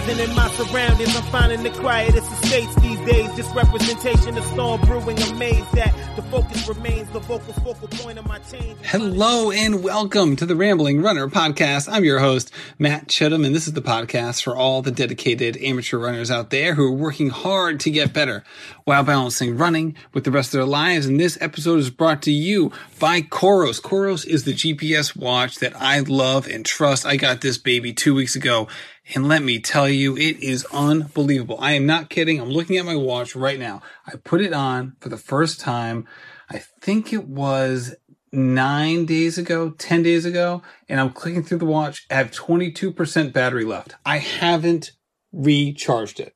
Enterprising in my surroundings, I'm finding the quietest estates these days. Just representation of storm brewing, amazed that the focus remains the vocal focal point of my change. Hello and welcome to the Rambling Runner podcast. I'm your host, Matt Chittum, and this is the podcast for all the dedicated amateur runners out there who are working hard to get better while balancing running with the rest of their lives. And this episode is brought to you by Coros. Coros is the GPS watch that I love and trust. I got this baby two weeks ago. And let me tell you, it is unbelievable. I am not kidding. I'm looking at my watch right now. I put it on for the first time. I think it was nine days ago, 10 days ago, and I'm clicking through the watch. I have 22% battery left. I haven't recharged it.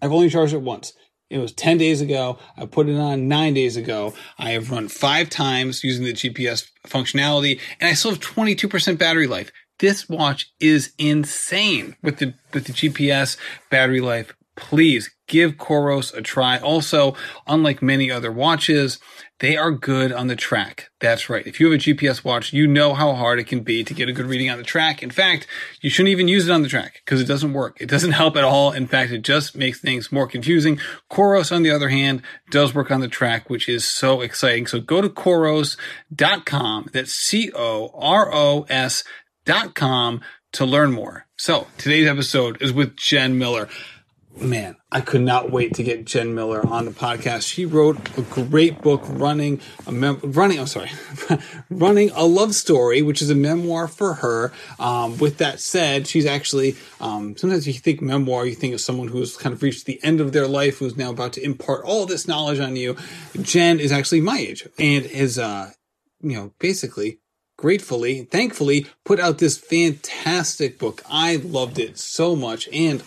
I've only charged it once. It was 10 days ago. I put it on nine days ago. I have run five times using the GPS functionality and I still have 22% battery life. This watch is insane with the, with the GPS battery life. Please give Coros a try. Also, unlike many other watches, they are good on the track. That's right. If you have a GPS watch, you know how hard it can be to get a good reading on the track. In fact, you shouldn't even use it on the track because it doesn't work. It doesn't help at all. In fact, it just makes things more confusing. Coros, on the other hand, does work on the track, which is so exciting. So go to Coros.com. That's C-O-R-O-S dot com to learn more. So today's episode is with Jen Miller man, I could not wait to get Jen Miller on the podcast. She wrote a great book, running a mem- running. I'm sorry, running a love story, which is a memoir for her. Um, with that said, she's actually um, sometimes you think memoir, you think of someone who's kind of reached the end of their life, who's now about to impart all this knowledge on you. Jen is actually my age and is, uh, you know, basically gratefully, thankfully, put out this fantastic book. I loved it so much. And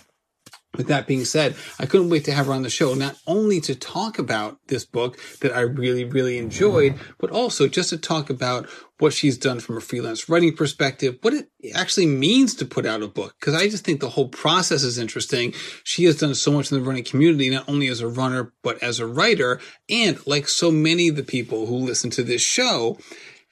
with that being said, I couldn't wait to have her on the show, not only to talk about this book that I really, really enjoyed, but also just to talk about what she's done from a freelance writing perspective, what it actually means to put out a book. Cause I just think the whole process is interesting. She has done so much in the running community, not only as a runner, but as a writer. And like so many of the people who listen to this show,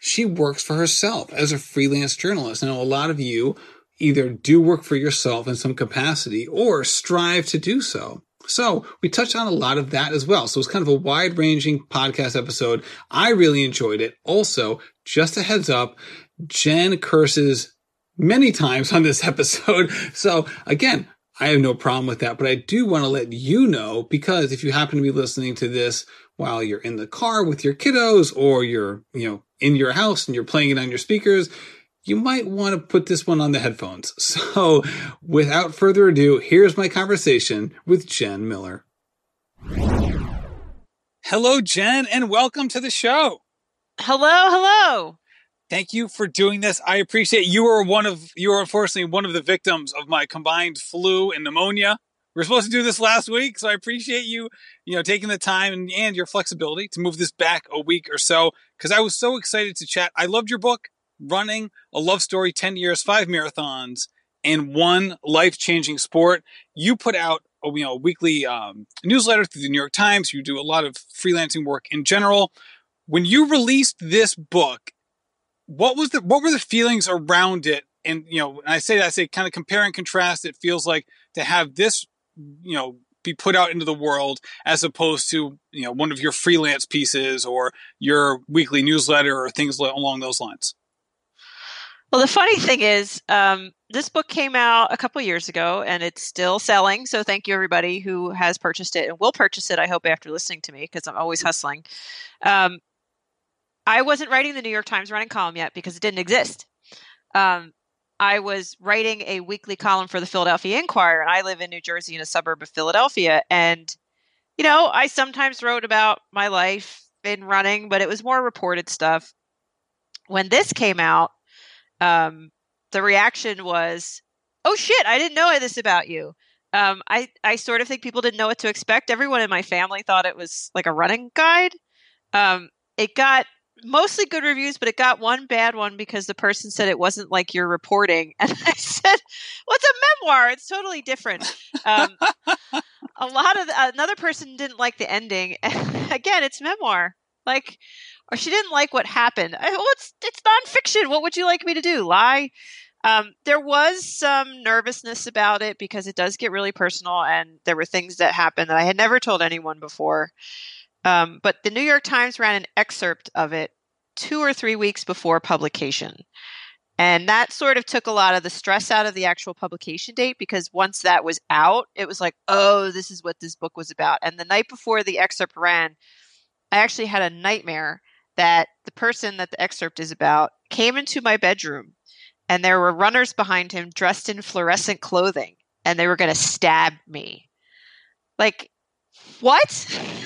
she works for herself as a freelance journalist. I know a lot of you either do work for yourself in some capacity or strive to do so. So we touched on a lot of that as well. So it's kind of a wide ranging podcast episode. I really enjoyed it. Also, just a heads up, Jen curses many times on this episode. So again, I have no problem with that, but I do want to let you know because if you happen to be listening to this while you're in the car with your kiddos or you're, you know, in your house and you're playing it on your speakers, you might want to put this one on the headphones. So without further ado, here's my conversation with Jen Miller. Hello, Jen, and welcome to the show. Hello, hello. Thank you for doing this. I appreciate you were one of you were unfortunately one of the victims of my combined flu and pneumonia. We are supposed to do this last week, so I appreciate you, you know, taking the time and, and your flexibility to move this back a week or so because I was so excited to chat. I loved your book running a love story 10 years, five marathons, and one life changing sport. You put out a, you know, a weekly um, newsletter through the New York Times. You do a lot of freelancing work in general. When you released this book, what was the what were the feelings around it? And you know, I say that I say kind of compare and contrast. It feels like to have this, you know, be put out into the world as opposed to you know one of your freelance pieces or your weekly newsletter or things along those lines. Well, the funny thing is, um, this book came out a couple years ago and it's still selling. So thank you, everybody who has purchased it and will purchase it, I hope, after listening to me because I'm always hustling. Um, I wasn't writing the New York Times running column yet because it didn't exist. Um, I was writing a weekly column for the Philadelphia Inquirer, and I live in New Jersey in a suburb of Philadelphia. And, you know, I sometimes wrote about my life in running, but it was more reported stuff. When this came out, um, the reaction was, "Oh shit, I didn't know this about you." Um, I I sort of think people didn't know what to expect. Everyone in my family thought it was like a running guide. Um, it got mostly good reviews, but it got one bad one because the person said it wasn't like your reporting, and I said, "What's a memoir? It's totally different." Um, a lot of the, another person didn't like the ending. Again, it's memoir. Like or she didn't like what happened. I, well, it's it's nonfiction. What would you like me to do? Lie? Um, there was some nervousness about it because it does get really personal, and there were things that happened that I had never told anyone before. Um, but the New York Times ran an excerpt of it two or three weeks before publication. And that sort of took a lot of the stress out of the actual publication date because once that was out, it was like, oh, this is what this book was about. And the night before the excerpt ran, I actually had a nightmare that the person that the excerpt is about came into my bedroom and there were runners behind him dressed in fluorescent clothing and they were going to stab me. Like, what?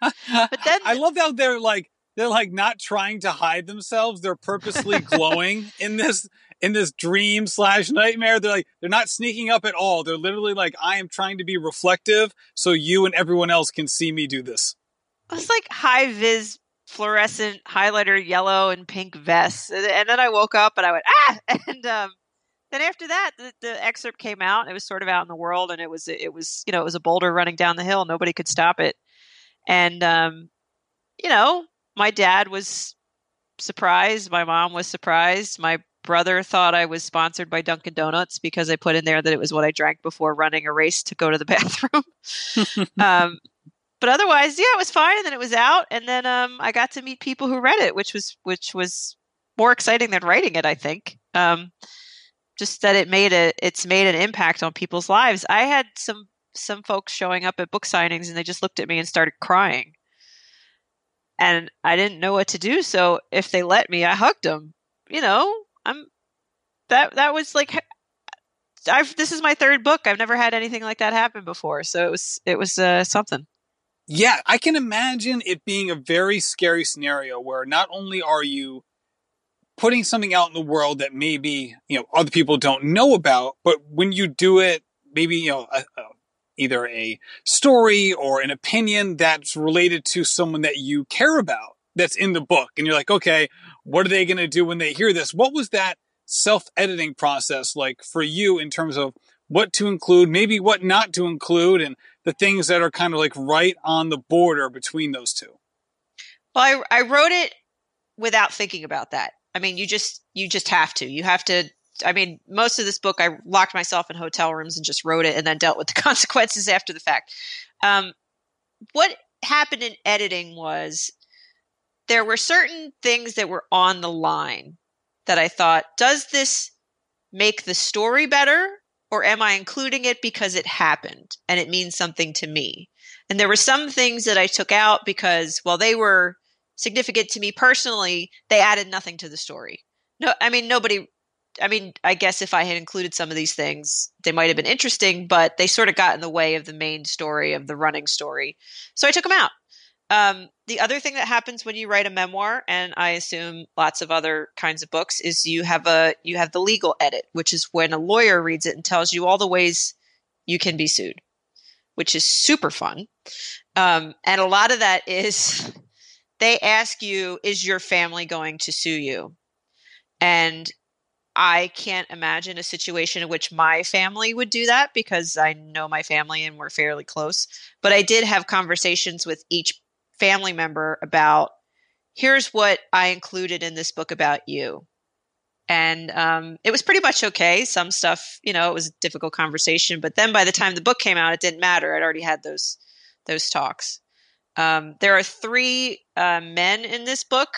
but then I love how they're like they're like not trying to hide themselves. They're purposely glowing in this in this dream slash nightmare. They're like they're not sneaking up at all. They're literally like, I am trying to be reflective so you and everyone else can see me do this. It was like high vis fluorescent highlighter yellow and pink vests. And then I woke up and I went, ah! And um, then after that, the, the, excerpt came out. It was sort of out in the world, and it was it was you know it was a boulder running down the hill. Nobody could stop it, and um, you know my dad was surprised. My mom was surprised. My brother thought I was sponsored by Dunkin' Donuts because I put in there that it was what I drank before running a race to go to the bathroom. um, but otherwise, yeah, it was fine. And then it was out, and then um, I got to meet people who read it, which was which was more exciting than writing it. I think. Um, just that it made a it's made an impact on people's lives. I had some some folks showing up at book signings, and they just looked at me and started crying, and I didn't know what to do. So if they let me, I hugged them. You know, I'm that that was like I've this is my third book. I've never had anything like that happen before, so it was it was uh, something. Yeah, I can imagine it being a very scary scenario where not only are you putting something out in the world that maybe, you know, other people don't know about, but when you do it, maybe, you know, a, a, either a story or an opinion that's related to someone that you care about that's in the book. And you're like, okay, what are they going to do when they hear this? What was that self editing process like for you in terms of what to include, maybe what not to include, and the things that are kind of like right on the border between those two? Well, I, I wrote it without thinking about that. I mean, you just you just have to. You have to. I mean, most of this book, I locked myself in hotel rooms and just wrote it, and then dealt with the consequences after the fact. Um, what happened in editing was there were certain things that were on the line that I thought, does this make the story better or am I including it because it happened and it means something to me? And there were some things that I took out because while they were significant to me personally, they added nothing to the story. No, I mean, nobody, I mean, I guess if I had included some of these things, they might have been interesting, but they sort of got in the way of the main story, of the running story. So I took them out. Um, the other thing that happens when you write a memoir, and I assume lots of other kinds of books, is you have a you have the legal edit, which is when a lawyer reads it and tells you all the ways you can be sued, which is super fun. Um, and a lot of that is they ask you, "Is your family going to sue you?" And I can't imagine a situation in which my family would do that because I know my family and we're fairly close. But I did have conversations with each family member about here's what I included in this book about you. And um, it was pretty much okay. Some stuff, you know, it was a difficult conversation. But then by the time the book came out, it didn't matter. I'd already had those those talks. Um, there are three uh, men in this book.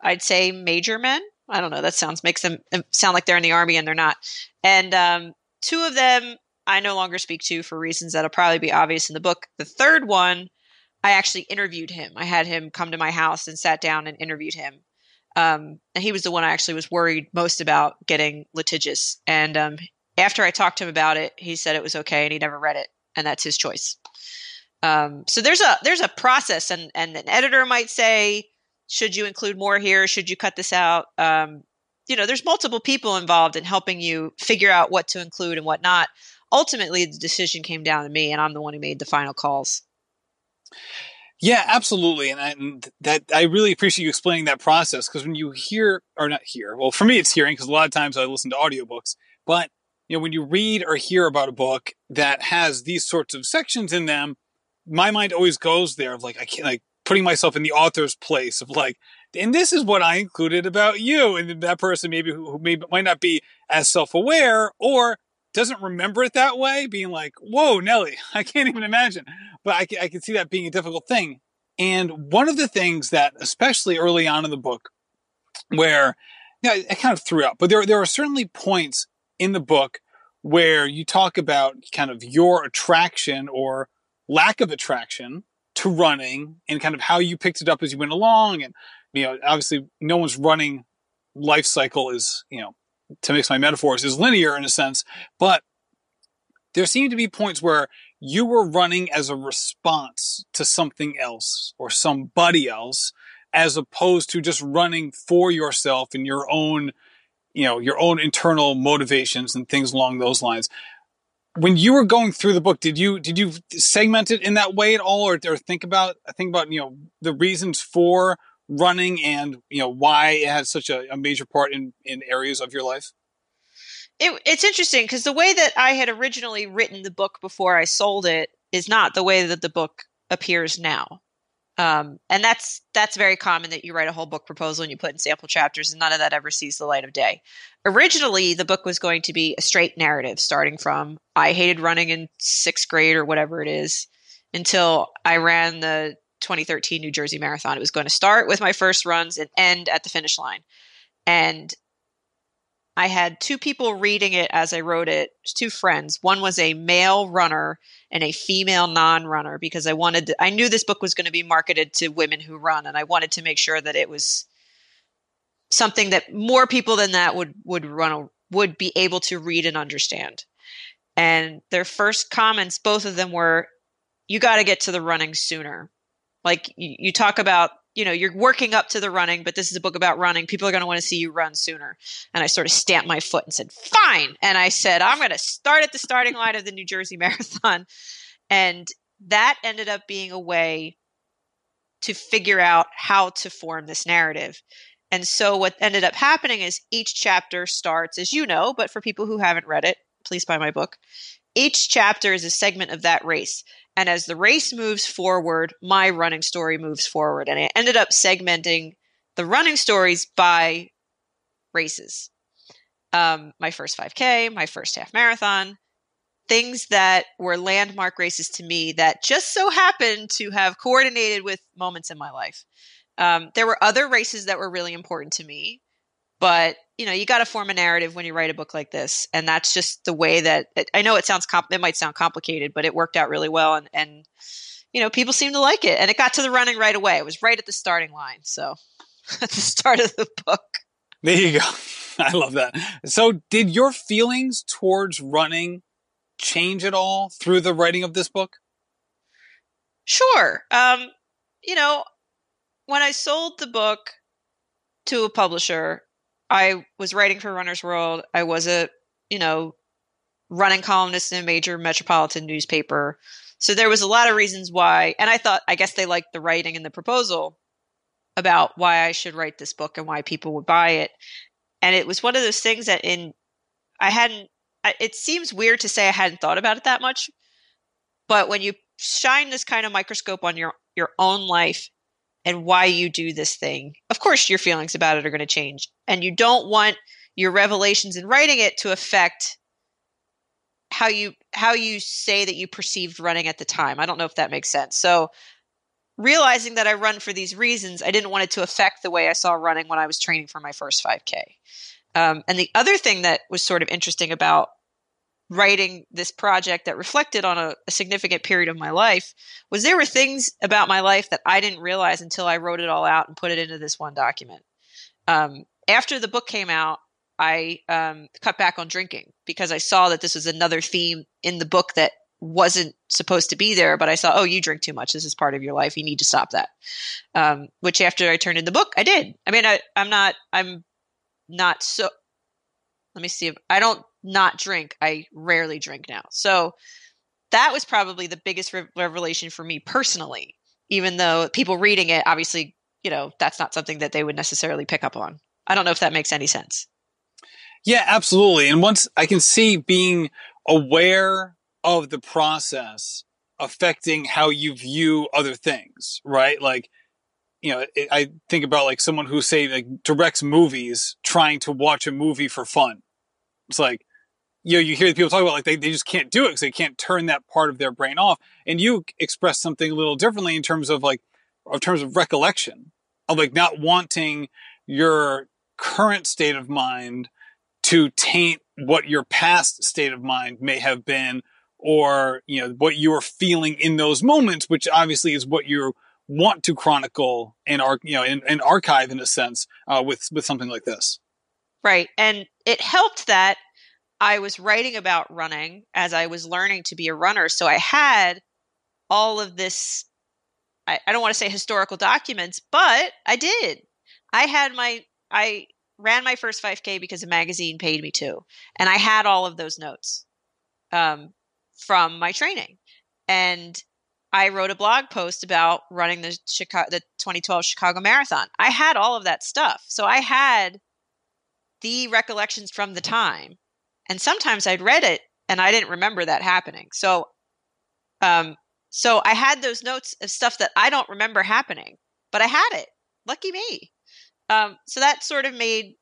I'd say major men. I don't know. That sounds makes them sound like they're in the army and they're not. And um, two of them I no longer speak to for reasons that'll probably be obvious in the book. The third one I actually interviewed him. I had him come to my house and sat down and interviewed him. Um, and he was the one I actually was worried most about getting litigious. And um, after I talked to him about it, he said it was okay and he never read it, and that's his choice. Um, so there's a there's a process, and and an editor might say, should you include more here? Should you cut this out? Um, you know, there's multiple people involved in helping you figure out what to include and what not. Ultimately, the decision came down to me, and I'm the one who made the final calls. Yeah, absolutely, and, I, and that I really appreciate you explaining that process because when you hear or not hear, well, for me it's hearing because a lot of times I listen to audiobooks, but you know when you read or hear about a book that has these sorts of sections in them, my mind always goes there of like I can't like putting myself in the author's place of like, and this is what I included about you. And that person maybe who, might not be as self-aware or doesn't remember it that way, being like, whoa, Nelly, I can't even imagine. But I, I can see that being a difficult thing. And one of the things that, especially early on in the book, where yeah, I kind of threw out, but there, there are certainly points in the book where you talk about kind of your attraction or lack of attraction to running and kind of how you picked it up as you went along. And, you know, obviously no one's running life cycle is, you know, to mix my metaphors, is linear in a sense, but there seemed to be points where you were running as a response to something else or somebody else, as opposed to just running for yourself and your own, you know, your own internal motivations and things along those lines. When you were going through the book, did you did you segment it in that way at all, or, or think about think about you know the reasons for running and you know why it has such a, a major part in in areas of your life? It, it's interesting because the way that I had originally written the book before I sold it is not the way that the book appears now. Um, and that's that's very common that you write a whole book proposal and you put in sample chapters and none of that ever sees the light of day. Originally, the book was going to be a straight narrative starting from I hated running in sixth grade or whatever it is until I ran the 2013 New Jersey Marathon. It was going to start with my first runs and end at the finish line. And I had two people reading it as I wrote it, two friends. One was a male runner and a female non-runner because I wanted to, I knew this book was going to be marketed to women who run and I wanted to make sure that it was something that more people than that would would run would be able to read and understand. And their first comments both of them were you got to get to the running sooner like you, you talk about you know you're working up to the running but this is a book about running. People are going to want to see you run sooner. And i sort of stamped my foot and said fine. And i said i'm going to start at the starting line of the new jersey marathon. And that ended up being a way to figure out how to form this narrative. And so what ended up happening is each chapter starts as you know but for people who haven't read it please buy my book. Each chapter is a segment of that race and as the race moves forward, my running story moves forward. And I ended up segmenting the running stories by races. Um, my first 5K, my first half marathon, things that were landmark races to me that just so happened to have coordinated with moments in my life. Um, there were other races that were really important to me, but you know you got to form a narrative when you write a book like this and that's just the way that it, i know it sounds comp- it might sound complicated but it worked out really well and and you know people seem to like it and it got to the running right away. It was right at the starting line so at the start of the book. There you go. I love that. So did your feelings towards running change at all through the writing of this book? Sure. Um you know when i sold the book to a publisher I was writing for Runner's World. I was a, you know, running columnist in a major metropolitan newspaper. So there was a lot of reasons why, and I thought, I guess they liked the writing and the proposal about why I should write this book and why people would buy it. And it was one of those things that in, I hadn't, it seems weird to say I hadn't thought about it that much, but when you shine this kind of microscope on your, your own life and why you do this thing, of course your feelings about it are going to change. And you don't want your revelations in writing it to affect how you how you say that you perceived running at the time. I don't know if that makes sense. So realizing that I run for these reasons, I didn't want it to affect the way I saw running when I was training for my first 5K. Um, and the other thing that was sort of interesting about writing this project that reflected on a, a, significant period of my life was there were things about my life that I didn't realize until I wrote it all out and put it into this one document. Um, after the book came out, I um, cut back on drinking because I saw that this was another theme in the book that wasn't supposed to be there. But I saw, oh, you drink too much. This is part of your life. You need to stop that. Um, which after I turned in the book, I did. I mean, I, I'm not. I'm not so. Let me see. If, I don't not drink. I rarely drink now. So that was probably the biggest re- revelation for me personally, even though people reading it, obviously, you know, that's not something that they would necessarily pick up on. I don't know if that makes any sense. Yeah, absolutely. And once I can see being aware of the process affecting how you view other things, right? Like, you know, it, I think about like someone who say like directs movies trying to watch a movie for fun. It's like, you know, you hear people talk about like they, they just can't do it because they can't turn that part of their brain off. And you express something a little differently in terms of like, in terms of recollection of like not wanting your current state of mind to taint what your past state of mind may have been or you know what you are feeling in those moments which obviously is what you want to chronicle and ar- you know and archive in a sense uh, with with something like this right and it helped that i was writing about running as i was learning to be a runner so i had all of this I, I don't want to say historical documents but i did i had my i ran my first 5K because a magazine paid me to, and I had all of those notes um, from my training, and I wrote a blog post about running the Chicago, the 2012 Chicago Marathon. I had all of that stuff, so I had the recollections from the time, and sometimes I'd read it and I didn't remember that happening. So, um, so I had those notes of stuff that I don't remember happening, but I had it. Lucky me. Um, so that sort of made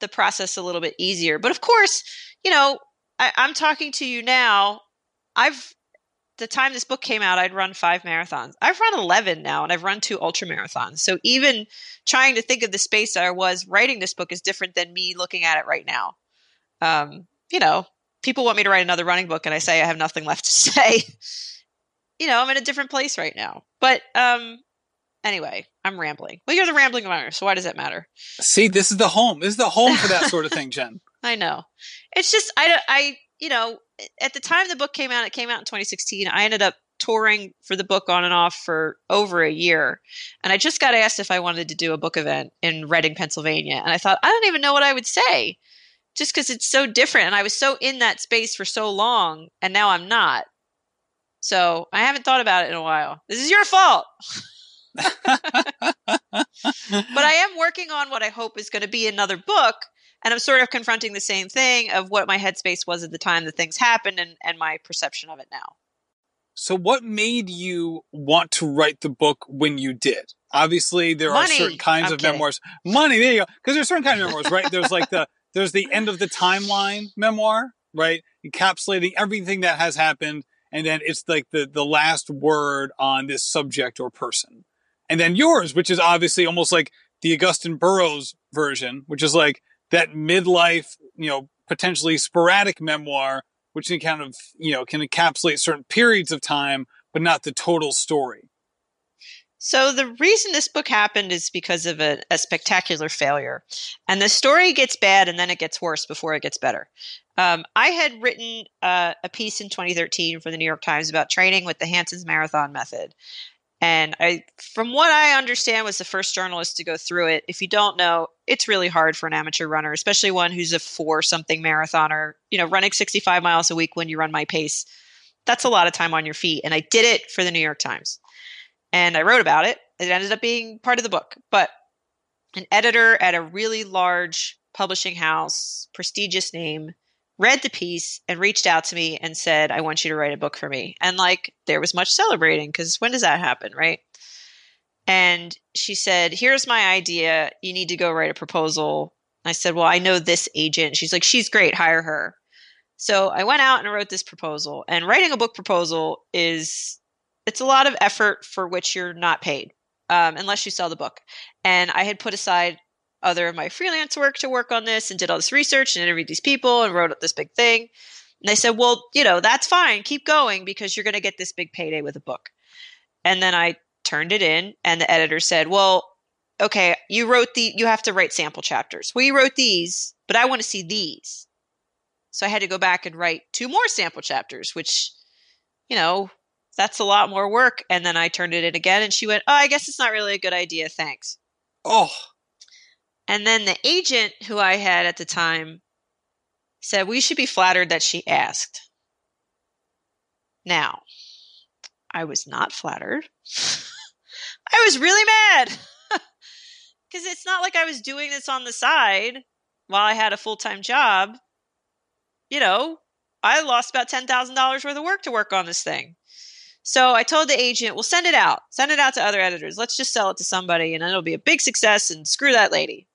the process a little bit easier. But of course, you know, I, I'm talking to you now. I've the time this book came out, I'd run five marathons. I've run 11 now, and I've run two ultra marathons. So even trying to think of the space I was writing this book is different than me looking at it right now. Um, you know, people want me to write another running book, and I say I have nothing left to say. you know, I'm in a different place right now. But um, Anyway, I'm rambling. Well, you're the rambling runner, so why does it matter? See, this is the home. This is the home for that sort of thing, Jen. I know. It's just I I you know at the time the book came out, it came out in 2016. I ended up touring for the book on and off for over a year, and I just got asked if I wanted to do a book event in Reading, Pennsylvania, and I thought I don't even know what I would say, just because it's so different, and I was so in that space for so long, and now I'm not. So I haven't thought about it in a while. This is your fault. but I am working on what I hope is going to be another book. And I'm sort of confronting the same thing of what my headspace was at the time that things happened and, and my perception of it now. So, what made you want to write the book when you did? Obviously, there Money. are certain kinds I'm of kidding. memoirs. Money, there you go. Because there's certain kinds of memoirs, right? There's like the there's the end of the timeline memoir, right? Encapsulating everything that has happened, and then it's like the the last word on this subject or person. And then yours, which is obviously almost like the Augusten Burroughs version, which is like that midlife, you know, potentially sporadic memoir, which can kind of, you know, can encapsulate certain periods of time, but not the total story. So the reason this book happened is because of a, a spectacular failure, and the story gets bad and then it gets worse before it gets better. Um, I had written uh, a piece in 2013 for the New York Times about training with the Hanson's Marathon Method, and I, from what I understand, was the first journalist to go through it. If you don't know, it's really hard for an amateur runner, especially one who's a four something marathoner. You know, running 65 miles a week when you run my pace, that's a lot of time on your feet. And I did it for the New York Times and I wrote about it. It ended up being part of the book. But an editor at a really large publishing house, prestigious name, read the piece and reached out to me and said, I want you to write a book for me. And like, there was much celebrating because when does that happen, right? And she said, Here's my idea. You need to go write a proposal. I said, Well, I know this agent. She's like, She's great. Hire her. So I went out and wrote this proposal. And writing a book proposal is it's a lot of effort for which you're not paid um, unless you sell the book. And I had put aside other of my freelance work to work on this and did all this research and interviewed these people and wrote up this big thing. And they said, well, you know, that's fine. Keep going because you're going to get this big payday with a book. And then I turned it in and the editor said, well, okay, you wrote the, you have to write sample chapters. Well, you wrote these, but I want to see these. So I had to go back and write two more sample chapters, which, you know, that's a lot more work. And then I turned it in again and she went, oh, I guess it's not really a good idea. Thanks. Oh, And then the agent who I had at the time said, We should be flattered that she asked. Now, I was not flattered. I was really mad because it's not like I was doing this on the side while I had a full time job. You know, I lost about $10,000 worth of work to work on this thing. So I told the agent, we'll send it out. Send it out to other editors. Let's just sell it to somebody and it'll be a big success and screw that lady.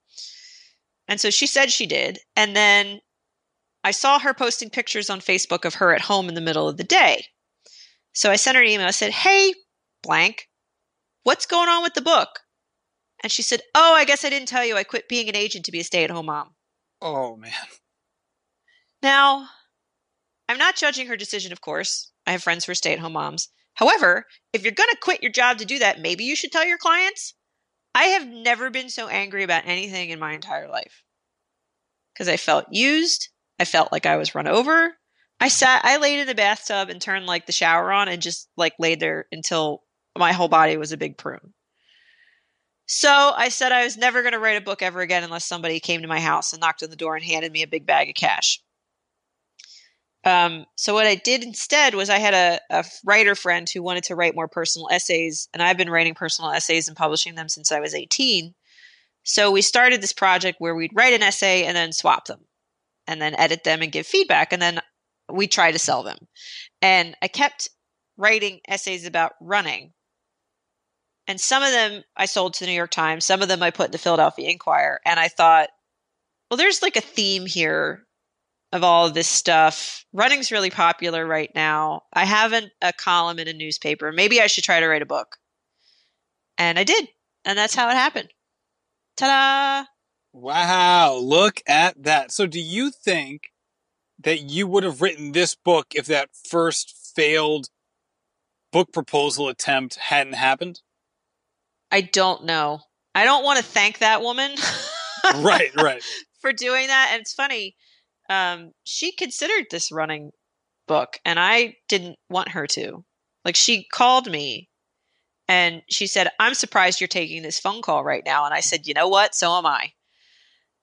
And so she said she did. And then I saw her posting pictures on Facebook of her at home in the middle of the day. So I sent her an email. I said, Hey, blank, what's going on with the book? And she said, Oh, I guess I didn't tell you I quit being an agent to be a stay at home mom. Oh, man. Now, I'm not judging her decision, of course. I have friends who are stay at home moms. However, if you're going to quit your job to do that, maybe you should tell your clients. I have never been so angry about anything in my entire life because I felt used. I felt like I was run over. I sat, I laid in the bathtub and turned like the shower on and just like laid there until my whole body was a big prune. So I said I was never going to write a book ever again unless somebody came to my house and knocked on the door and handed me a big bag of cash. Um, so what I did instead was I had a, a, writer friend who wanted to write more personal essays, and I've been writing personal essays and publishing them since I was 18. So we started this project where we'd write an essay and then swap them, and then edit them and give feedback, and then we try to sell them. And I kept writing essays about running. And some of them I sold to the New York Times, some of them I put in the Philadelphia Inquirer, and I thought, well, there's like a theme here of all of this stuff. Running's really popular right now. I haven't a column in a newspaper. Maybe I should try to write a book. And I did. And that's how it happened. Ta da! Wow, look at that. So, do you think that you would have written this book if that first failed book proposal attempt hadn't happened? I don't know. I don't want to thank that woman. right, right. For doing that. And it's funny um, she considered this running book, and I didn't want her to. Like, she called me and she said, I'm surprised you're taking this phone call right now. And I said, You know what? So am I.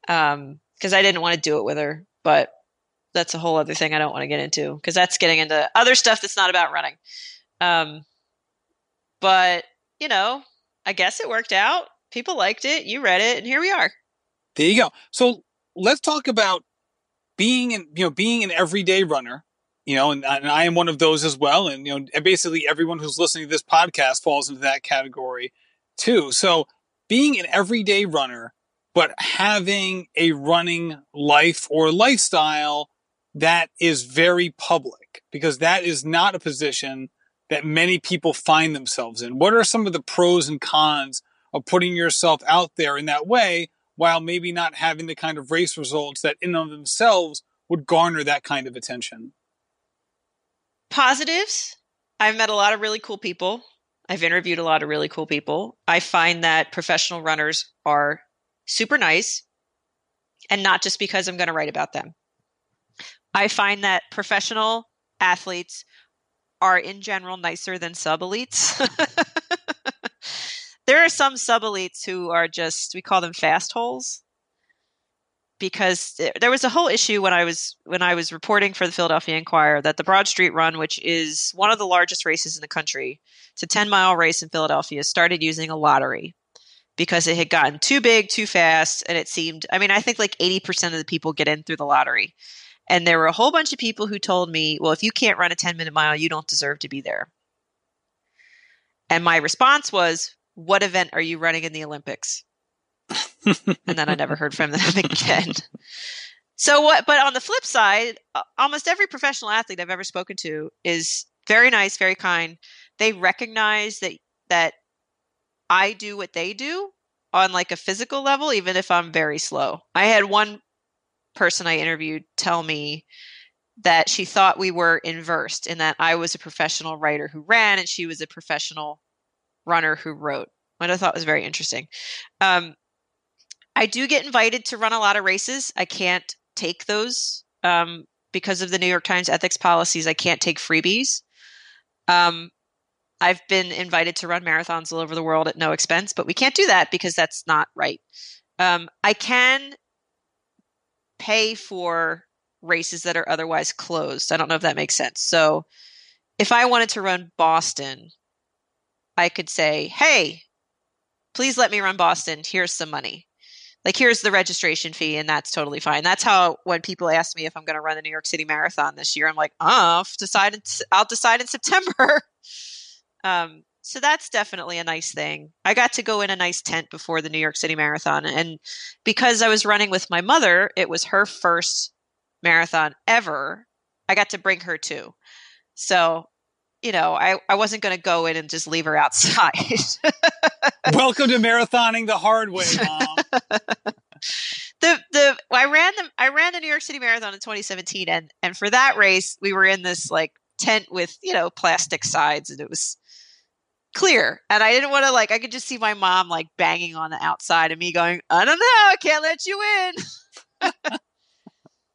Um, because I didn't want to do it with her, but that's a whole other thing I don't want to get into because that's getting into other stuff that's not about running. Um, but you know, I guess it worked out. People liked it. You read it, and here we are. There you go. So let's talk about being an, you know, being an everyday runner, you know, and, and I am one of those as well. And, you know, basically everyone who's listening to this podcast falls into that category too. So being an everyday runner, but having a running life or lifestyle that is very public because that is not a position that many people find themselves in. What are some of the pros and cons of putting yourself out there in that way while maybe not having the kind of race results that in of themselves would garner that kind of attention. Positives. I've met a lot of really cool people. I've interviewed a lot of really cool people. I find that professional runners are super nice and not just because I'm going to write about them. I find that professional athletes are in general nicer than sub elites. there are some sub elites who are just we call them fast holes because there was a whole issue when I was when I was reporting for the Philadelphia Inquirer that the Broad Street Run, which is one of the largest races in the country, it's a 10 mile race in Philadelphia, started using a lottery because it had gotten too big, too fast, and it seemed I mean, I think like 80% of the people get in through the lottery. And there were a whole bunch of people who told me, well, if you can't run a 10 minute mile, you don't deserve to be there. And my response was, what event are you running in the Olympics? and then I never heard from them again. So what? But on the flip side, almost every professional athlete I've ever spoken to is very nice, very kind. They recognize that that I do what they do on like a physical level, even if I'm very slow. I had one person I interviewed tell me that she thought we were inversed in that I was a professional writer who ran and she was a professional runner who wrote, what I thought was very interesting. Um, I do get invited to run a lot of races. I can't take those um, because of the New York Times ethics policies. I can't take freebies. Um, I've been invited to run marathons all over the world at no expense, but we can't do that because that's not right. Um, I can pay for races that are otherwise closed. I don't know if that makes sense. So if I wanted to run Boston, I could say, hey, please let me run Boston. Here's some money. Like, here's the registration fee, and that's totally fine. That's how when people ask me if I'm going to run the New York City Marathon this year, I'm like, oh, I'll decide, in, I'll decide in September. Um, so that's definitely a nice thing. I got to go in a nice tent before the New York City Marathon. And because I was running with my mother, it was her first marathon ever. I got to bring her too. So, you know, I, I wasn't going to go in and just leave her outside. Welcome to marathoning the hard way, mom. the the I ran the I ran the New York City Marathon in 2017 and and for that race we were in this like tent with, you know, plastic sides and it was clear. And I didn't want to like I could just see my mom like banging on the outside and me going, I don't know, I can't let you in.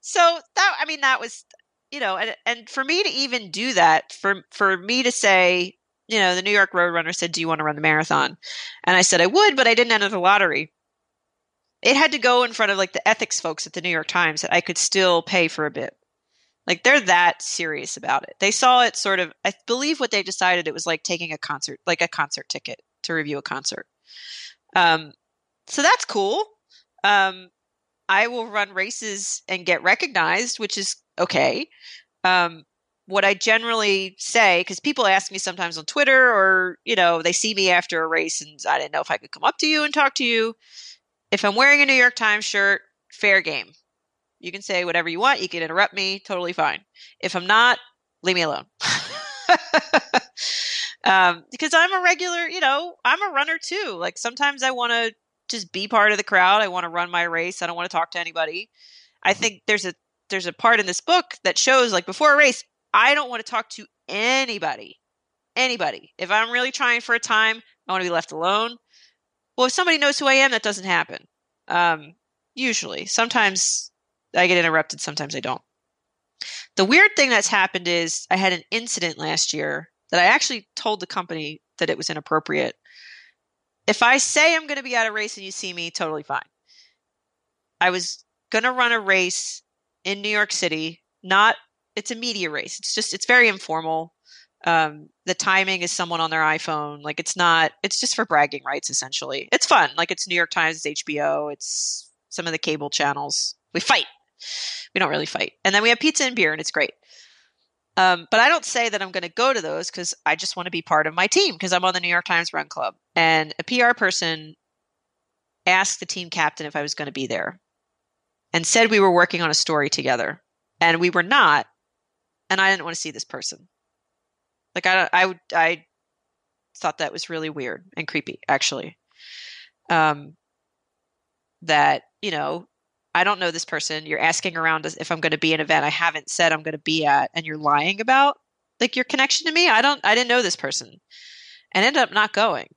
so that I mean that was you know, and and for me to even do that, for for me to say, you know, the New York Roadrunner said, "Do you want to run the marathon?" And I said I would, but I didn't enter the lottery. It had to go in front of like the ethics folks at the New York Times that I could still pay for a bit. Like they're that serious about it. They saw it sort of I believe what they decided it was like taking a concert, like a concert ticket to review a concert. Um so that's cool. Um I will run races and get recognized, which is okay. Um, what I generally say, because people ask me sometimes on Twitter or, you know, they see me after a race and I didn't know if I could come up to you and talk to you. If I'm wearing a New York Times shirt, fair game. You can say whatever you want. You can interrupt me, totally fine. If I'm not, leave me alone. um, because I'm a regular, you know, I'm a runner too. Like sometimes I want to just be part of the crowd. I want to run my race. I don't want to talk to anybody. I think there's a there's a part in this book that shows like before a race, I don't want to talk to anybody. Anybody. If I'm really trying for a time, I want to be left alone. Well, if somebody knows who I am, that doesn't happen. Um, usually. Sometimes I get interrupted, sometimes I don't. The weird thing that's happened is I had an incident last year that I actually told the company that it was inappropriate. If I say I'm going to be at a race and you see me, totally fine. I was going to run a race in New York City. Not it's a media race. It's just it's very informal. Um, the timing is someone on their iPhone. Like it's not. It's just for bragging rights. Essentially, it's fun. Like it's New York Times, it's HBO, it's some of the cable channels. We fight. We don't really fight, and then we have pizza and beer, and it's great. Um, but I don't say that I'm going to go to those because I just want to be part of my team because I'm on the New York Times Run Club. And a PR person asked the team captain if I was going to be there and said we were working on a story together and we were not and i didn't want to see this person. Like i i i thought that was really weird and creepy actually. Um that you know i don't know this person you're asking around if i'm going to be an event i haven't said i'm going to be at and you're lying about like your connection to me? I don't i didn't know this person and ended up not going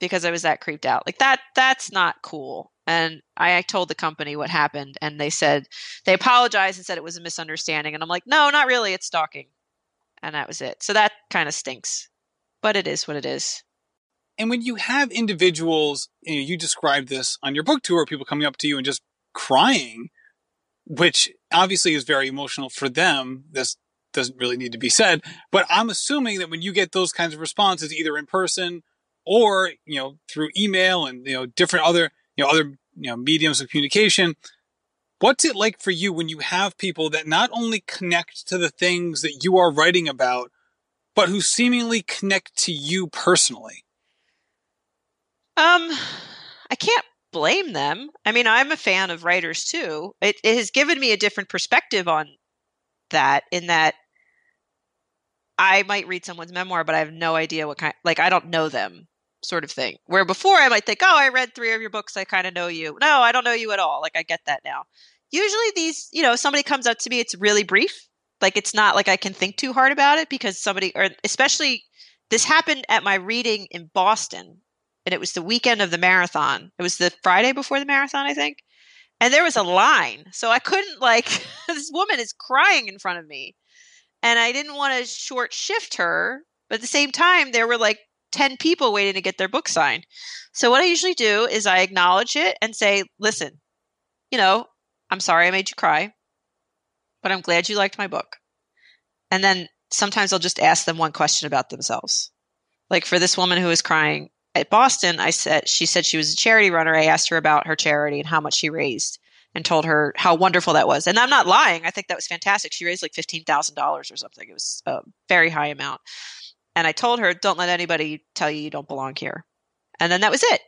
because i was that creeped out. Like that that's not cool and I told the company what happened, and they said they apologized and said it was a misunderstanding. And I'm like, no, not really. It's stalking. And that was it. So that kind of stinks, but it is what it is. And when you have individuals, you, know, you described this on your book tour, people coming up to you and just crying, which obviously is very emotional for them. This doesn't really need to be said, but I'm assuming that when you get those kinds of responses, either in person or, you know, through email and, you know, different other you know, other, you know, mediums of communication. What's it like for you when you have people that not only connect to the things that you are writing about, but who seemingly connect to you personally? Um, I can't blame them. I mean, I'm a fan of writers too. It, it has given me a different perspective on that, in that I might read someone's memoir, but I have no idea what kind. Like, I don't know them sort of thing. Where before I might think, oh, I read three of your books, I kind of know you. No, I don't know you at all. Like I get that now. Usually these, you know, somebody comes up to me, it's really brief. Like it's not like I can think too hard about it because somebody, or especially this happened at my reading in Boston, and it was the weekend of the marathon. It was the Friday before the marathon, I think. And there was a line, so I couldn't like this woman is crying in front of me, and I didn't want to short shift her. But at the same time, there were like 10 people waiting to get their book signed. So what I usually do is I acknowledge it and say, listen, you know, I'm sorry I made you cry, but I'm glad you liked my book. And then sometimes I'll just ask them one question about themselves. Like for this woman who was crying at Boston, I said she said she was a charity runner. I asked her about her charity and how much she raised and told her how wonderful that was. And I'm not lying. I think that was fantastic. She raised like $15,000 or something. It was a very high amount. And I told her, "Don't let anybody tell you you don't belong here." And then that was it.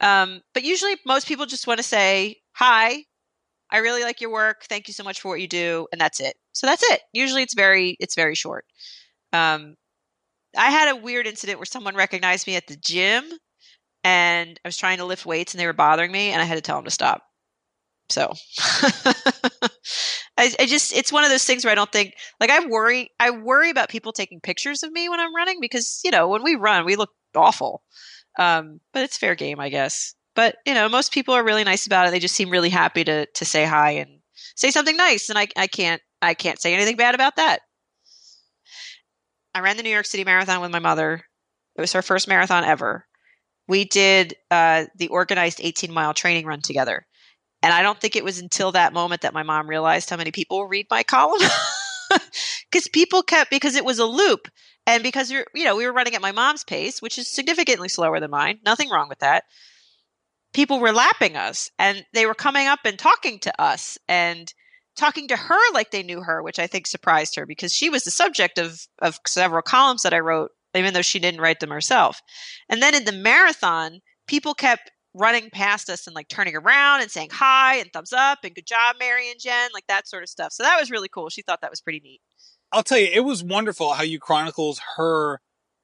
Um, but usually, most people just want to say, "Hi, I really like your work. Thank you so much for what you do," and that's it. So that's it. Usually, it's very it's very short. Um, I had a weird incident where someone recognized me at the gym, and I was trying to lift weights, and they were bothering me, and I had to tell them to stop. So I, I, just it's one of those things where I don't think like I worry I worry about people taking pictures of me when I'm running because you know when we run we look awful. Um, but it's fair game, I guess. But you know most people are really nice about it. They just seem really happy to to say hi and say something nice, and I I can't I can't say anything bad about that. I ran the New York City Marathon with my mother. It was her first marathon ever. We did uh, the organized 18 mile training run together and I don't think it was until that moment that my mom realized how many people read my column. Because people kept, because it was a loop. And because, you know, we were running at my mom's pace, which is significantly slower than mine. Nothing wrong with that. People were lapping us and they were coming up and talking to us and talking to her like they knew her, which I think surprised her because she was the subject of, of several columns that I wrote, even though she didn't write them herself. And then in the marathon, people kept running past us and like turning around and saying hi and thumbs up and good job, Mary and Jen, like that sort of stuff. So that was really cool. She thought that was pretty neat. I'll tell you, it was wonderful how you chronicles her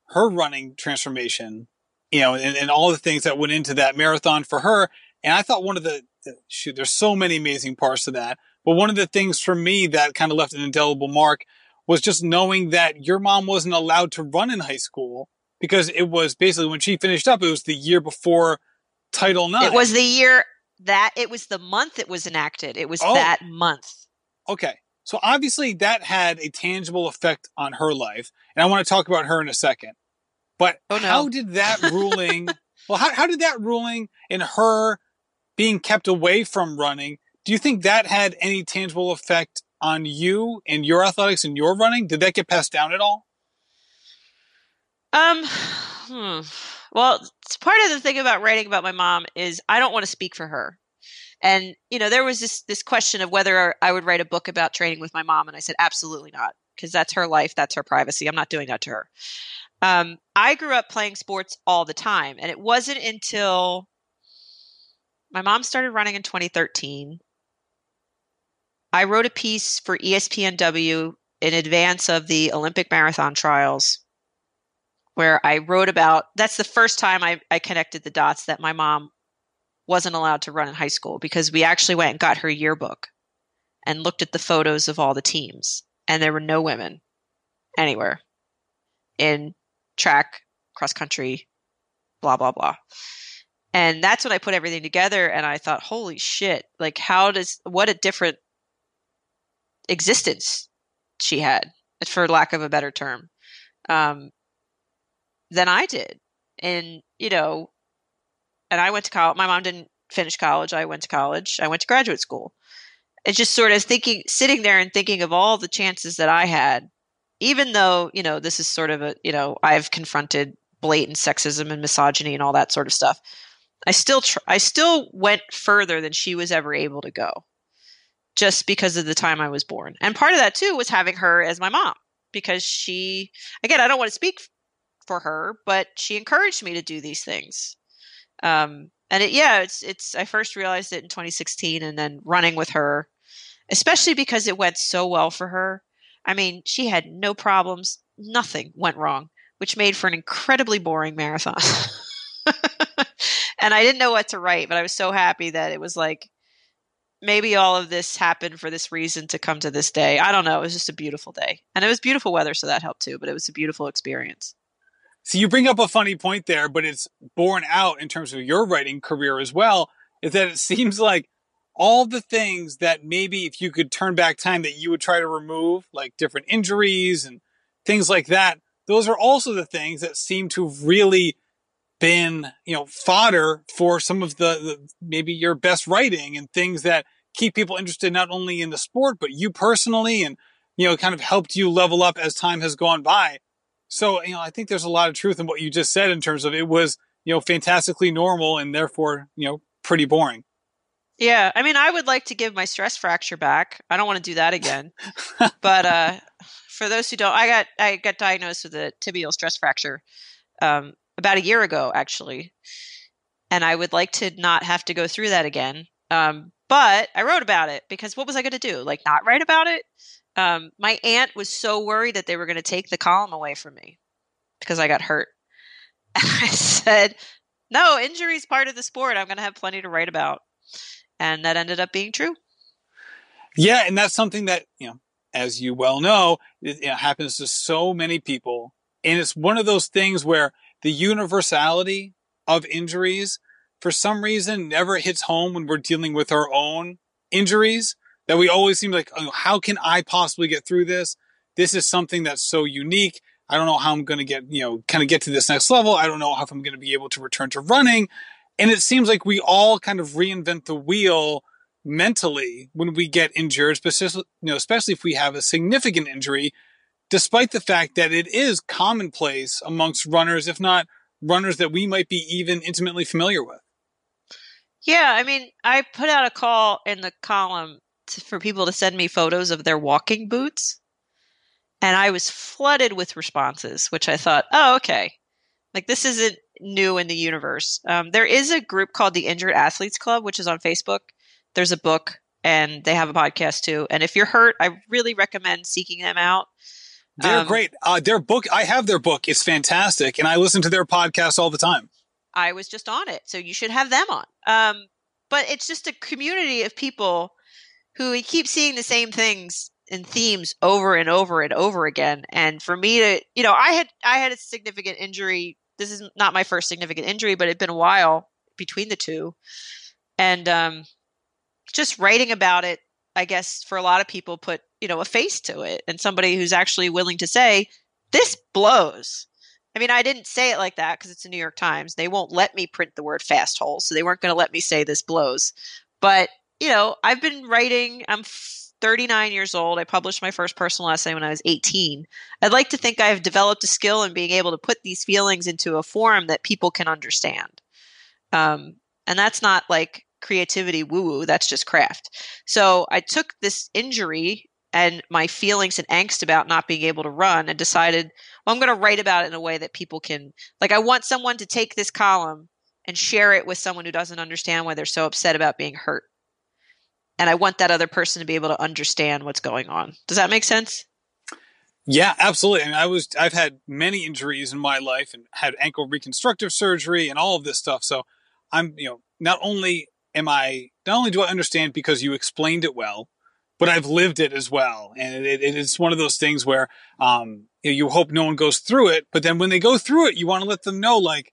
her running transformation, you know, and, and all the things that went into that marathon for her. And I thought one of the, the shoot, there's so many amazing parts to that. But one of the things for me that kind of left an indelible mark was just knowing that your mom wasn't allowed to run in high school because it was basically when she finished up, it was the year before Title IX. It was the year that it was the month it was enacted. It was oh. that month. Okay. So obviously that had a tangible effect on her life. And I want to talk about her in a second. But oh, no. how did that ruling, well, how, how did that ruling and her being kept away from running, do you think that had any tangible effect on you and your athletics and your running? Did that get passed down at all? Um, hmm. Well, part of the thing about writing about my mom is I don't want to speak for her. And you know, there was this this question of whether I would write a book about training with my mom, and I said absolutely not, because that's her life, that's her privacy. I'm not doing that to her. Um, I grew up playing sports all the time, and it wasn't until my mom started running in 2013. I wrote a piece for ESPNW in advance of the Olympic marathon trials where I wrote about that's the first time I, I connected the dots that my mom wasn't allowed to run in high school because we actually went and got her yearbook and looked at the photos of all the teams and there were no women anywhere in track cross country blah blah blah. And that's when i put everything together and i thought holy shit like how does what a different existence she had for lack of a better term. Um, than I did. And, you know, and I went to college. My mom didn't finish college. I went to college. I went to graduate school. It's just sort of thinking, sitting there and thinking of all the chances that I had, even though, you know, this is sort of a, you know, I've confronted blatant sexism and misogyny and all that sort of stuff. I still, tr- I still went further than she was ever able to go just because of the time I was born. And part of that too was having her as my mom because she, again, I don't want to speak for her, but she encouraged me to do these things. Um, and it, yeah, it's it's. I first realized it in 2016, and then running with her, especially because it went so well for her. I mean, she had no problems. Nothing went wrong, which made for an incredibly boring marathon. and I didn't know what to write, but I was so happy that it was like maybe all of this happened for this reason to come to this day. I don't know. It was just a beautiful day. And it was beautiful weather, so that helped too, but it was a beautiful experience. So you bring up a funny point there, but it's borne out in terms of your writing career as well, is that it seems like all the things that maybe if you could turn back time that you would try to remove, like different injuries and things like that, those are also the things that seem to have really been, you know, fodder for some of the, the maybe your best writing and things that keep people interested not only in the sport, but you personally and, you know, kind of helped you level up as time has gone by. So, you know, I think there's a lot of truth in what you just said in terms of it was, you know, fantastically normal and therefore, you know, pretty boring. Yeah. I mean, I would like to give my stress fracture back. I don't want to do that again. but uh, for those who don't, I got I got diagnosed with a tibial stress fracture um, about a year ago, actually, and I would like to not have to go through that again. Um, but I wrote about it because what was I going to do? Like not write about it? Um, my aunt was so worried that they were going to take the column away from me because I got hurt. And I said, "No, injury is part of the sport. I'm going to have plenty to write about," and that ended up being true. Yeah, and that's something that you know, as you well know, it, it happens to so many people, and it's one of those things where the universality of injuries, for some reason, never hits home when we're dealing with our own injuries. That we always seem like, oh, how can I possibly get through this? This is something that's so unique. I don't know how I'm going to get, you know, kind of get to this next level. I don't know how I'm going to be able to return to running. And it seems like we all kind of reinvent the wheel mentally when we get injured, especially, you know, especially if we have a significant injury, despite the fact that it is commonplace amongst runners, if not runners that we might be even intimately familiar with. Yeah, I mean, I put out a call in the column for people to send me photos of their walking boots. And I was flooded with responses, which I thought, oh, okay. Like, this isn't new in the universe. Um, there is a group called the Injured Athletes Club, which is on Facebook. There's a book and they have a podcast too. And if you're hurt, I really recommend seeking them out. They're Um, great. Uh, their book, I have their book. It's fantastic. And I listen to their podcast all the time. I was just on it, so you should have them on. Um, but it's just a community of people who he keeps seeing the same things and themes over and over and over again. And for me to, you know, I had I had a significant injury. This is not my first significant injury, but it'd been a while between the two, and um, just writing about it, I guess, for a lot of people, put you know a face to it, and somebody who's actually willing to say this blows. I mean, I didn't say it like that because it's the New York Times. They won't let me print the word fast hole, so they weren't going to let me say this blows. But, you know, I've been writing, I'm 39 years old. I published my first personal essay when I was 18. I'd like to think I've developed a skill in being able to put these feelings into a form that people can understand. Um, and that's not like creativity woo woo, that's just craft. So I took this injury and my feelings and angst about not being able to run and decided well, I'm going to write about it in a way that people can, like, I want someone to take this column and share it with someone who doesn't understand why they're so upset about being hurt. And I want that other person to be able to understand what's going on. Does that make sense? Yeah, absolutely. I mean, I was I've had many injuries in my life and had ankle reconstructive surgery and all of this stuff. So I'm, you know, not only am I not only do I understand because you explained it well, but I've lived it as well. And it, it, it's one of those things where um, you, know, you hope no one goes through it, but then when they go through it, you want to let them know like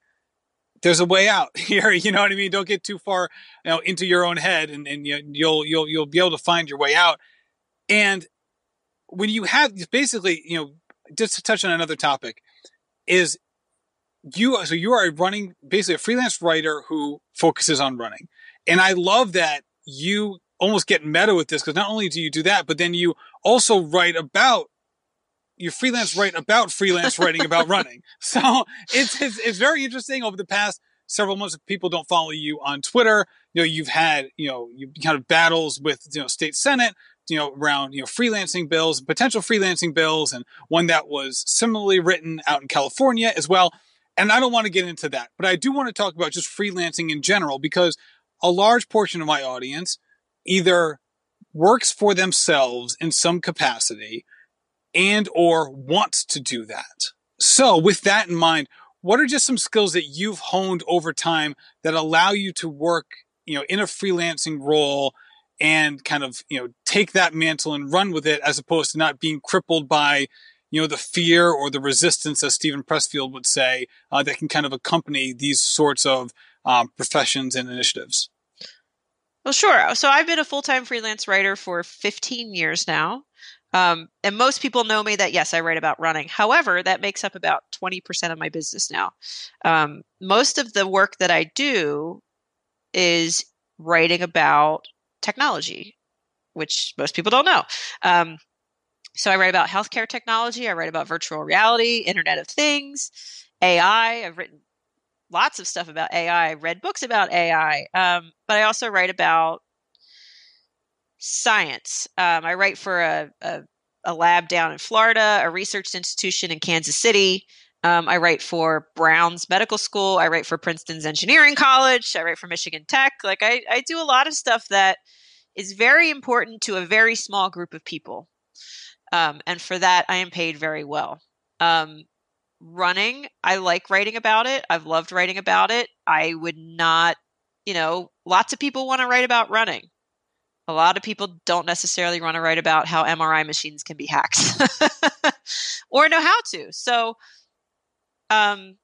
there's a way out here. You know what I mean? Don't get too far you know, into your own head, and, and you, you'll you'll you'll be able to find your way out. And when you have basically, you know, just to touch on another topic, is you so you are running basically a freelance writer who focuses on running, and I love that you almost get meta with this because not only do you do that, but then you also write about you freelance write about freelance writing about running. So it's, it's it's very interesting over the past several months. If people don't follow you on Twitter, you know you've had you know you kind of battles with you know state senate you know around you know freelancing bills potential freelancing bills and one that was similarly written out in california as well and i don't want to get into that but i do want to talk about just freelancing in general because a large portion of my audience either works for themselves in some capacity and or wants to do that so with that in mind what are just some skills that you've honed over time that allow you to work you know in a freelancing role and kind of you know take that mantle and run with it as opposed to not being crippled by you know the fear or the resistance as steven pressfield would say uh, that can kind of accompany these sorts of um, professions and initiatives Well, sure. So I've been a full time freelance writer for 15 years now. Um, and most people know me that, yes, I write about running. However, that makes up about 20% of my business now. Um, most of the work that I do is writing about technology, which most people don't know. Um, so I write about healthcare technology, I write about virtual reality, Internet of Things, AI. I've written lots of stuff about AI, read books about AI, um, but I also write about science. Um, I write for a, a a lab down in Florida, a research institution in Kansas City. Um, I write for Brown's Medical School. I write for Princeton's Engineering College. I write for Michigan Tech. Like I, I do a lot of stuff that is very important to a very small group of people. Um, and for that, I am paid very well. Um, running, I like writing about it. I've loved writing about it. I would not, you know, lots of people want to write about running. A lot of people don't necessarily want to write about how MRI machines can be hacked or know how to. So, um,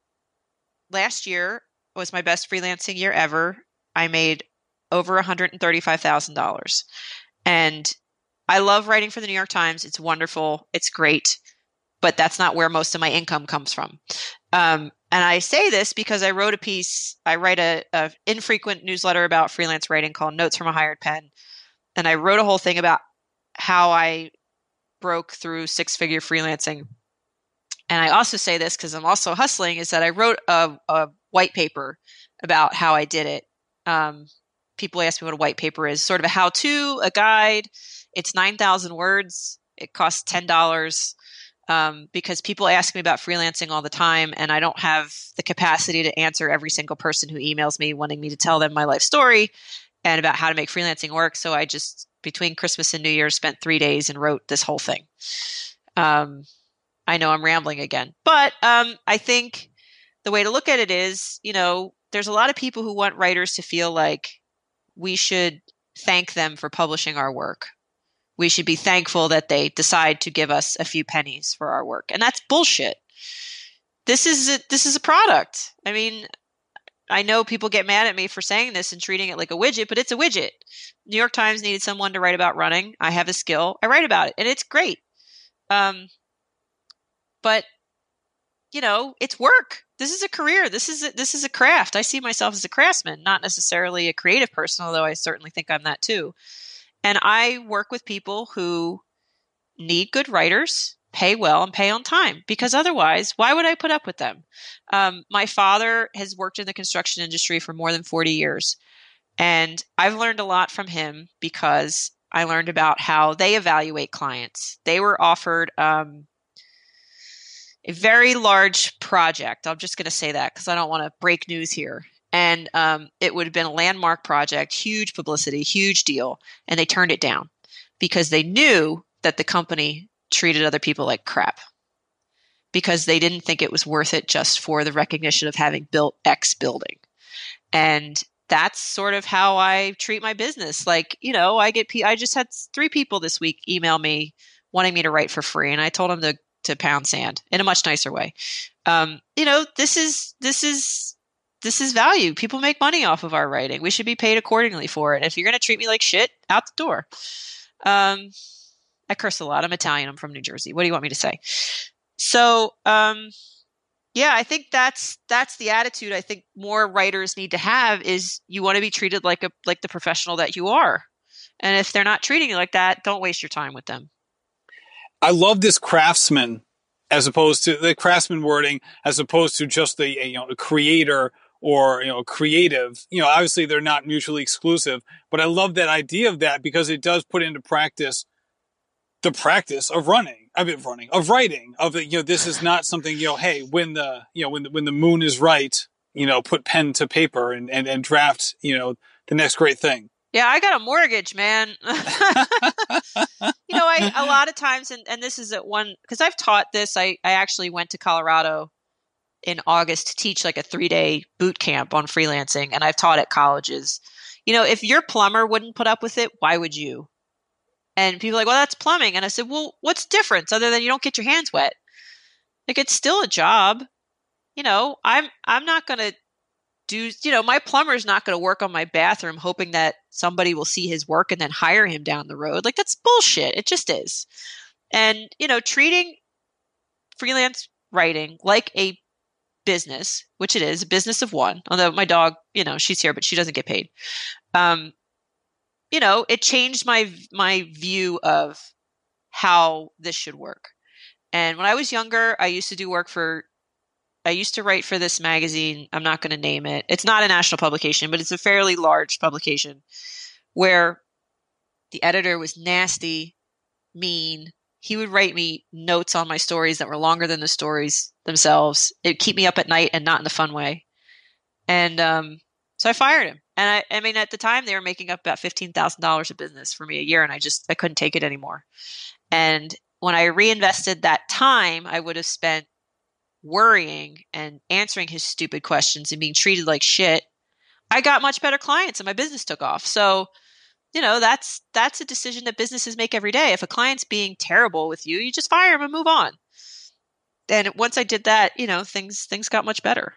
last year was my best freelancing year ever. I made over $135,000. And I love writing for the New York Times. It's wonderful. It's great. But that's not where most of my income comes from. Um, and I say this because I wrote a piece, I write a, a infrequent newsletter about freelance writing called Notes from a Hired Pen. And I wrote a whole thing about how I broke through six figure freelancing. And I also say this because I'm also hustling is that I wrote a, a white paper about how I did it. Um, people ask me what a white paper is sort of a how to, a guide. It's 9,000 words. It costs $10 um, because people ask me about freelancing all the time, and I don't have the capacity to answer every single person who emails me wanting me to tell them my life story and about how to make freelancing work. So I just, between Christmas and New Year's, spent three days and wrote this whole thing. Um, I know I'm rambling again, but um, I think the way to look at it is, you know, there's a lot of people who want writers to feel like we should thank them for publishing our work. We should be thankful that they decide to give us a few pennies for our work. And that's bullshit. This is a, this is a product. I mean, I know people get mad at me for saying this and treating it like a widget, but it's a widget. New York Times needed someone to write about running. I have a skill. I write about it, and it's great. Um, but you know, it's work. This is a career. This is a, this is a craft. I see myself as a craftsman, not necessarily a creative person, although I certainly think I'm that too. And I work with people who need good writers, pay well, and pay on time because otherwise, why would I put up with them? Um, my father has worked in the construction industry for more than 40 years. And I've learned a lot from him because I learned about how they evaluate clients. They were offered um, a very large project. I'm just going to say that because I don't want to break news here. And um, it would have been a landmark project, huge publicity, huge deal. And they turned it down because they knew that the company treated other people like crap because they didn't think it was worth it just for the recognition of having built X building. And that's sort of how I treat my business. Like, you know, I get, I just had three people this week email me wanting me to write for free. And I told them to to pound sand in a much nicer way. Um, you know, this is this is this is value. People make money off of our writing. We should be paid accordingly for it. If you're going to treat me like shit, out the door. Um, I curse a lot. I'm Italian. I'm from New Jersey. What do you want me to say? So, um, yeah, I think that's that's the attitude I think more writers need to have is you want to be treated like a like the professional that you are. And if they're not treating you like that, don't waste your time with them. I love this craftsman as opposed to the craftsman wording, as opposed to just the you know a creator or you know creative. You know, obviously they're not mutually exclusive, but I love that idea of that because it does put into practice the practice of running. I mean, running of writing. Of you know, this is not something you know. Hey, when the you know when the, when the moon is right, you know, put pen to paper and and, and draft you know the next great thing. Yeah, I got a mortgage, man. you know, I a lot of times, and, and this is at one because I've taught this. I I actually went to Colorado in August to teach like a three day boot camp on freelancing, and I've taught at colleges. You know, if your plumber wouldn't put up with it, why would you? And people are like, well, that's plumbing. And I said, well, what's difference other than you don't get your hands wet? Like it's still a job. You know, I'm I'm not gonna do you know my plumber's not to work on my bathroom hoping that somebody will see his work and then hire him down the road like that's bullshit it just is and you know treating freelance writing like a business which it is a business of one although my dog you know she's here but she doesn't get paid um you know it changed my my view of how this should work and when i was younger i used to do work for I used to write for this magazine. I'm not going to name it. It's not a national publication, but it's a fairly large publication where the editor was nasty, mean. he would write me notes on my stories that were longer than the stories themselves. It'd keep me up at night and not in a fun way. And um, so I fired him. And I, I mean, at the time, they were making up about fifteen thousand dollars of business for me a year, and I just I couldn't take it anymore. And when I reinvested that time, I would have spent worrying and answering his stupid questions and being treated like shit. I got much better clients, and my business took off. So you know that's that's a decision that businesses make every day if a client's being terrible with you you just fire them and move on and once i did that you know things things got much better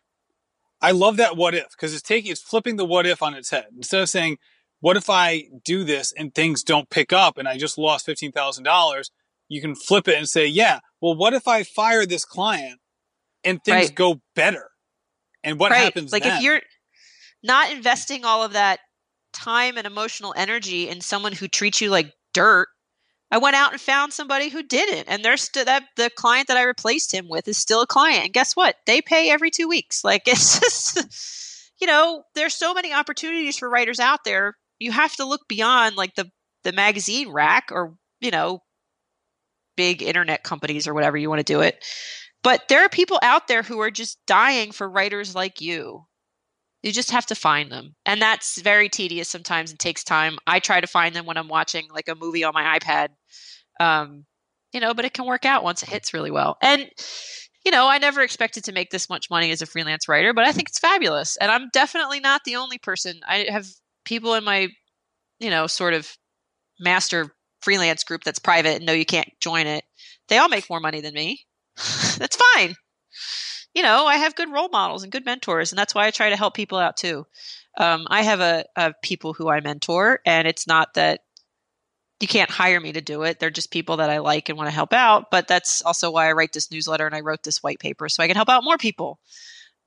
i love that what if because it's taking it's flipping the what if on its head instead of saying what if i do this and things don't pick up and i just lost $15000 you can flip it and say yeah well what if i fire this client and things right. go better and what right. happens like then? if you're not investing all of that time and emotional energy in someone who treats you like dirt I went out and found somebody who didn't, and there's that the client that I replaced him with is still a client. And guess what? They pay every two weeks. Like it's just, you know, there's so many opportunities for writers out there. You have to look beyond like the the magazine rack or you know, big internet companies or whatever you want to do it. But there are people out there who are just dying for writers like you you just have to find them. And that's very tedious sometimes and takes time. I try to find them when I'm watching like a movie on my iPad. Um, you know, but it can work out once it hits really well. And you know, I never expected to make this much money as a freelance writer, but I think it's fabulous. And I'm definitely not the only person. I have people in my, you know, sort of master freelance group that's private and know you can't join it. They all make more money than me. that's fine you know, I have good role models and good mentors, and that's why I try to help people out too. Um, I have a, a people who I mentor, and it's not that you can't hire me to do it. They're just people that I like and want to help out. But that's also why I write this newsletter and I wrote this white paper so I can help out more people.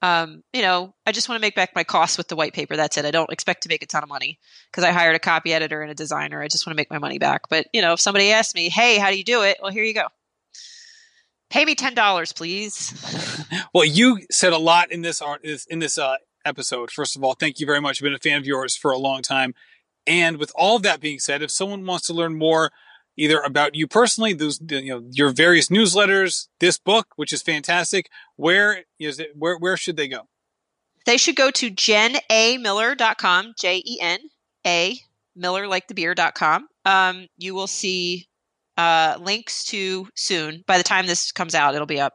Um, you know, I just want to make back my costs with the white paper. That's it. I don't expect to make a ton of money because I hired a copy editor and a designer. I just want to make my money back. But you know, if somebody asks me, "Hey, how do you do it?" Well, here you go. Pay me ten dollars, please. well, you said a lot in this in this uh, episode. First of all, thank you very much. I've been a fan of yours for a long time. And with all of that being said, if someone wants to learn more, either about you personally, those you know your various newsletters, this book, which is fantastic, where is it? Where where should they go? They should go to jenamiller.com, J E N A Miller like the beer.com. Um, you will see uh, links to soon. By the time this comes out, it'll be up.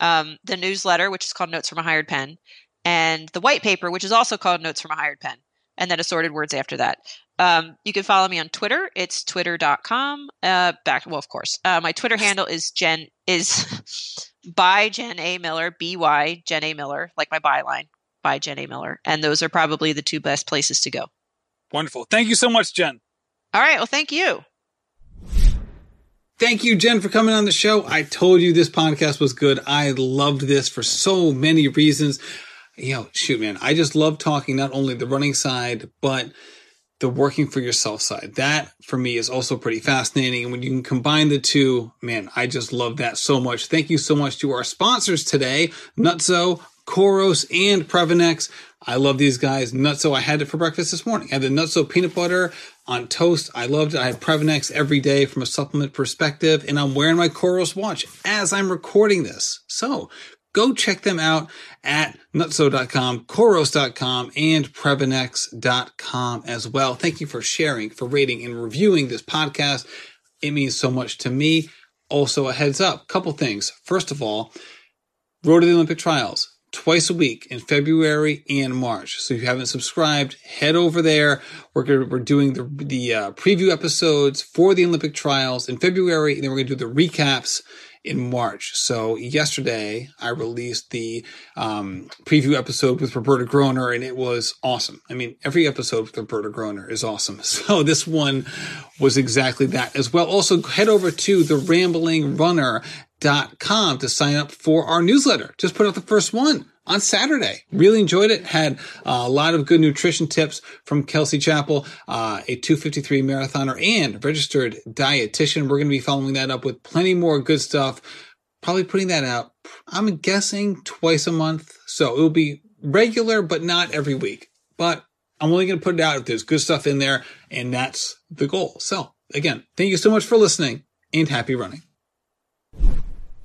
Um, the newsletter, which is called Notes from a Hired Pen, and the white paper, which is also called Notes from a Hired Pen, and then assorted words after that. Um, you can follow me on Twitter. It's twitter.com. Uh, back, well, of course. Uh, my Twitter handle is Jen is by Jen A Miller, B Y Jen A Miller, like my byline by Jen A Miller, and those are probably the two best places to go. Wonderful. Thank you so much, Jen. All right. Well, thank you. Thank you, Jen, for coming on the show. I told you this podcast was good. I loved this for so many reasons. You know, shoot, man, I just love talking not only the running side, but the working for yourself side. That for me is also pretty fascinating. And when you can combine the two, man, I just love that so much. Thank you so much to our sponsors today, NuttZo, COROS, and Previnex. I love these guys. NuttZo, I had it for breakfast this morning. I had the NuttZo peanut butter on toast. I loved it. I have Previnex every day from a supplement perspective, and I'm wearing my Coros watch as I'm recording this. So go check them out at nuttzo.com, coros.com, and previnex.com as well. Thank you for sharing, for rating, and reviewing this podcast. It means so much to me. Also, a heads up, couple things. First of all, Road to the Olympic Trials twice a week in February and March. So if you haven't subscribed, head over there. We're gonna, we're doing the the uh, preview episodes for the Olympic trials in February, and then we're going to do the recaps in March. So yesterday I released the um, preview episode with Roberta Groner, and it was awesome. I mean, every episode with Roberta Groner is awesome. So this one was exactly that as well. Also, head over to the Rambling Runner com to sign up for our newsletter. Just put out the first one on Saturday. Really enjoyed it. Had a lot of good nutrition tips from Kelsey Chapel, uh, a 253 marathoner and registered dietitian. We're going to be following that up with plenty more good stuff. Probably putting that out, I'm guessing twice a month. So it will be regular, but not every week. But I'm only going to put it out if there's good stuff in there. And that's the goal. So again, thank you so much for listening and happy running.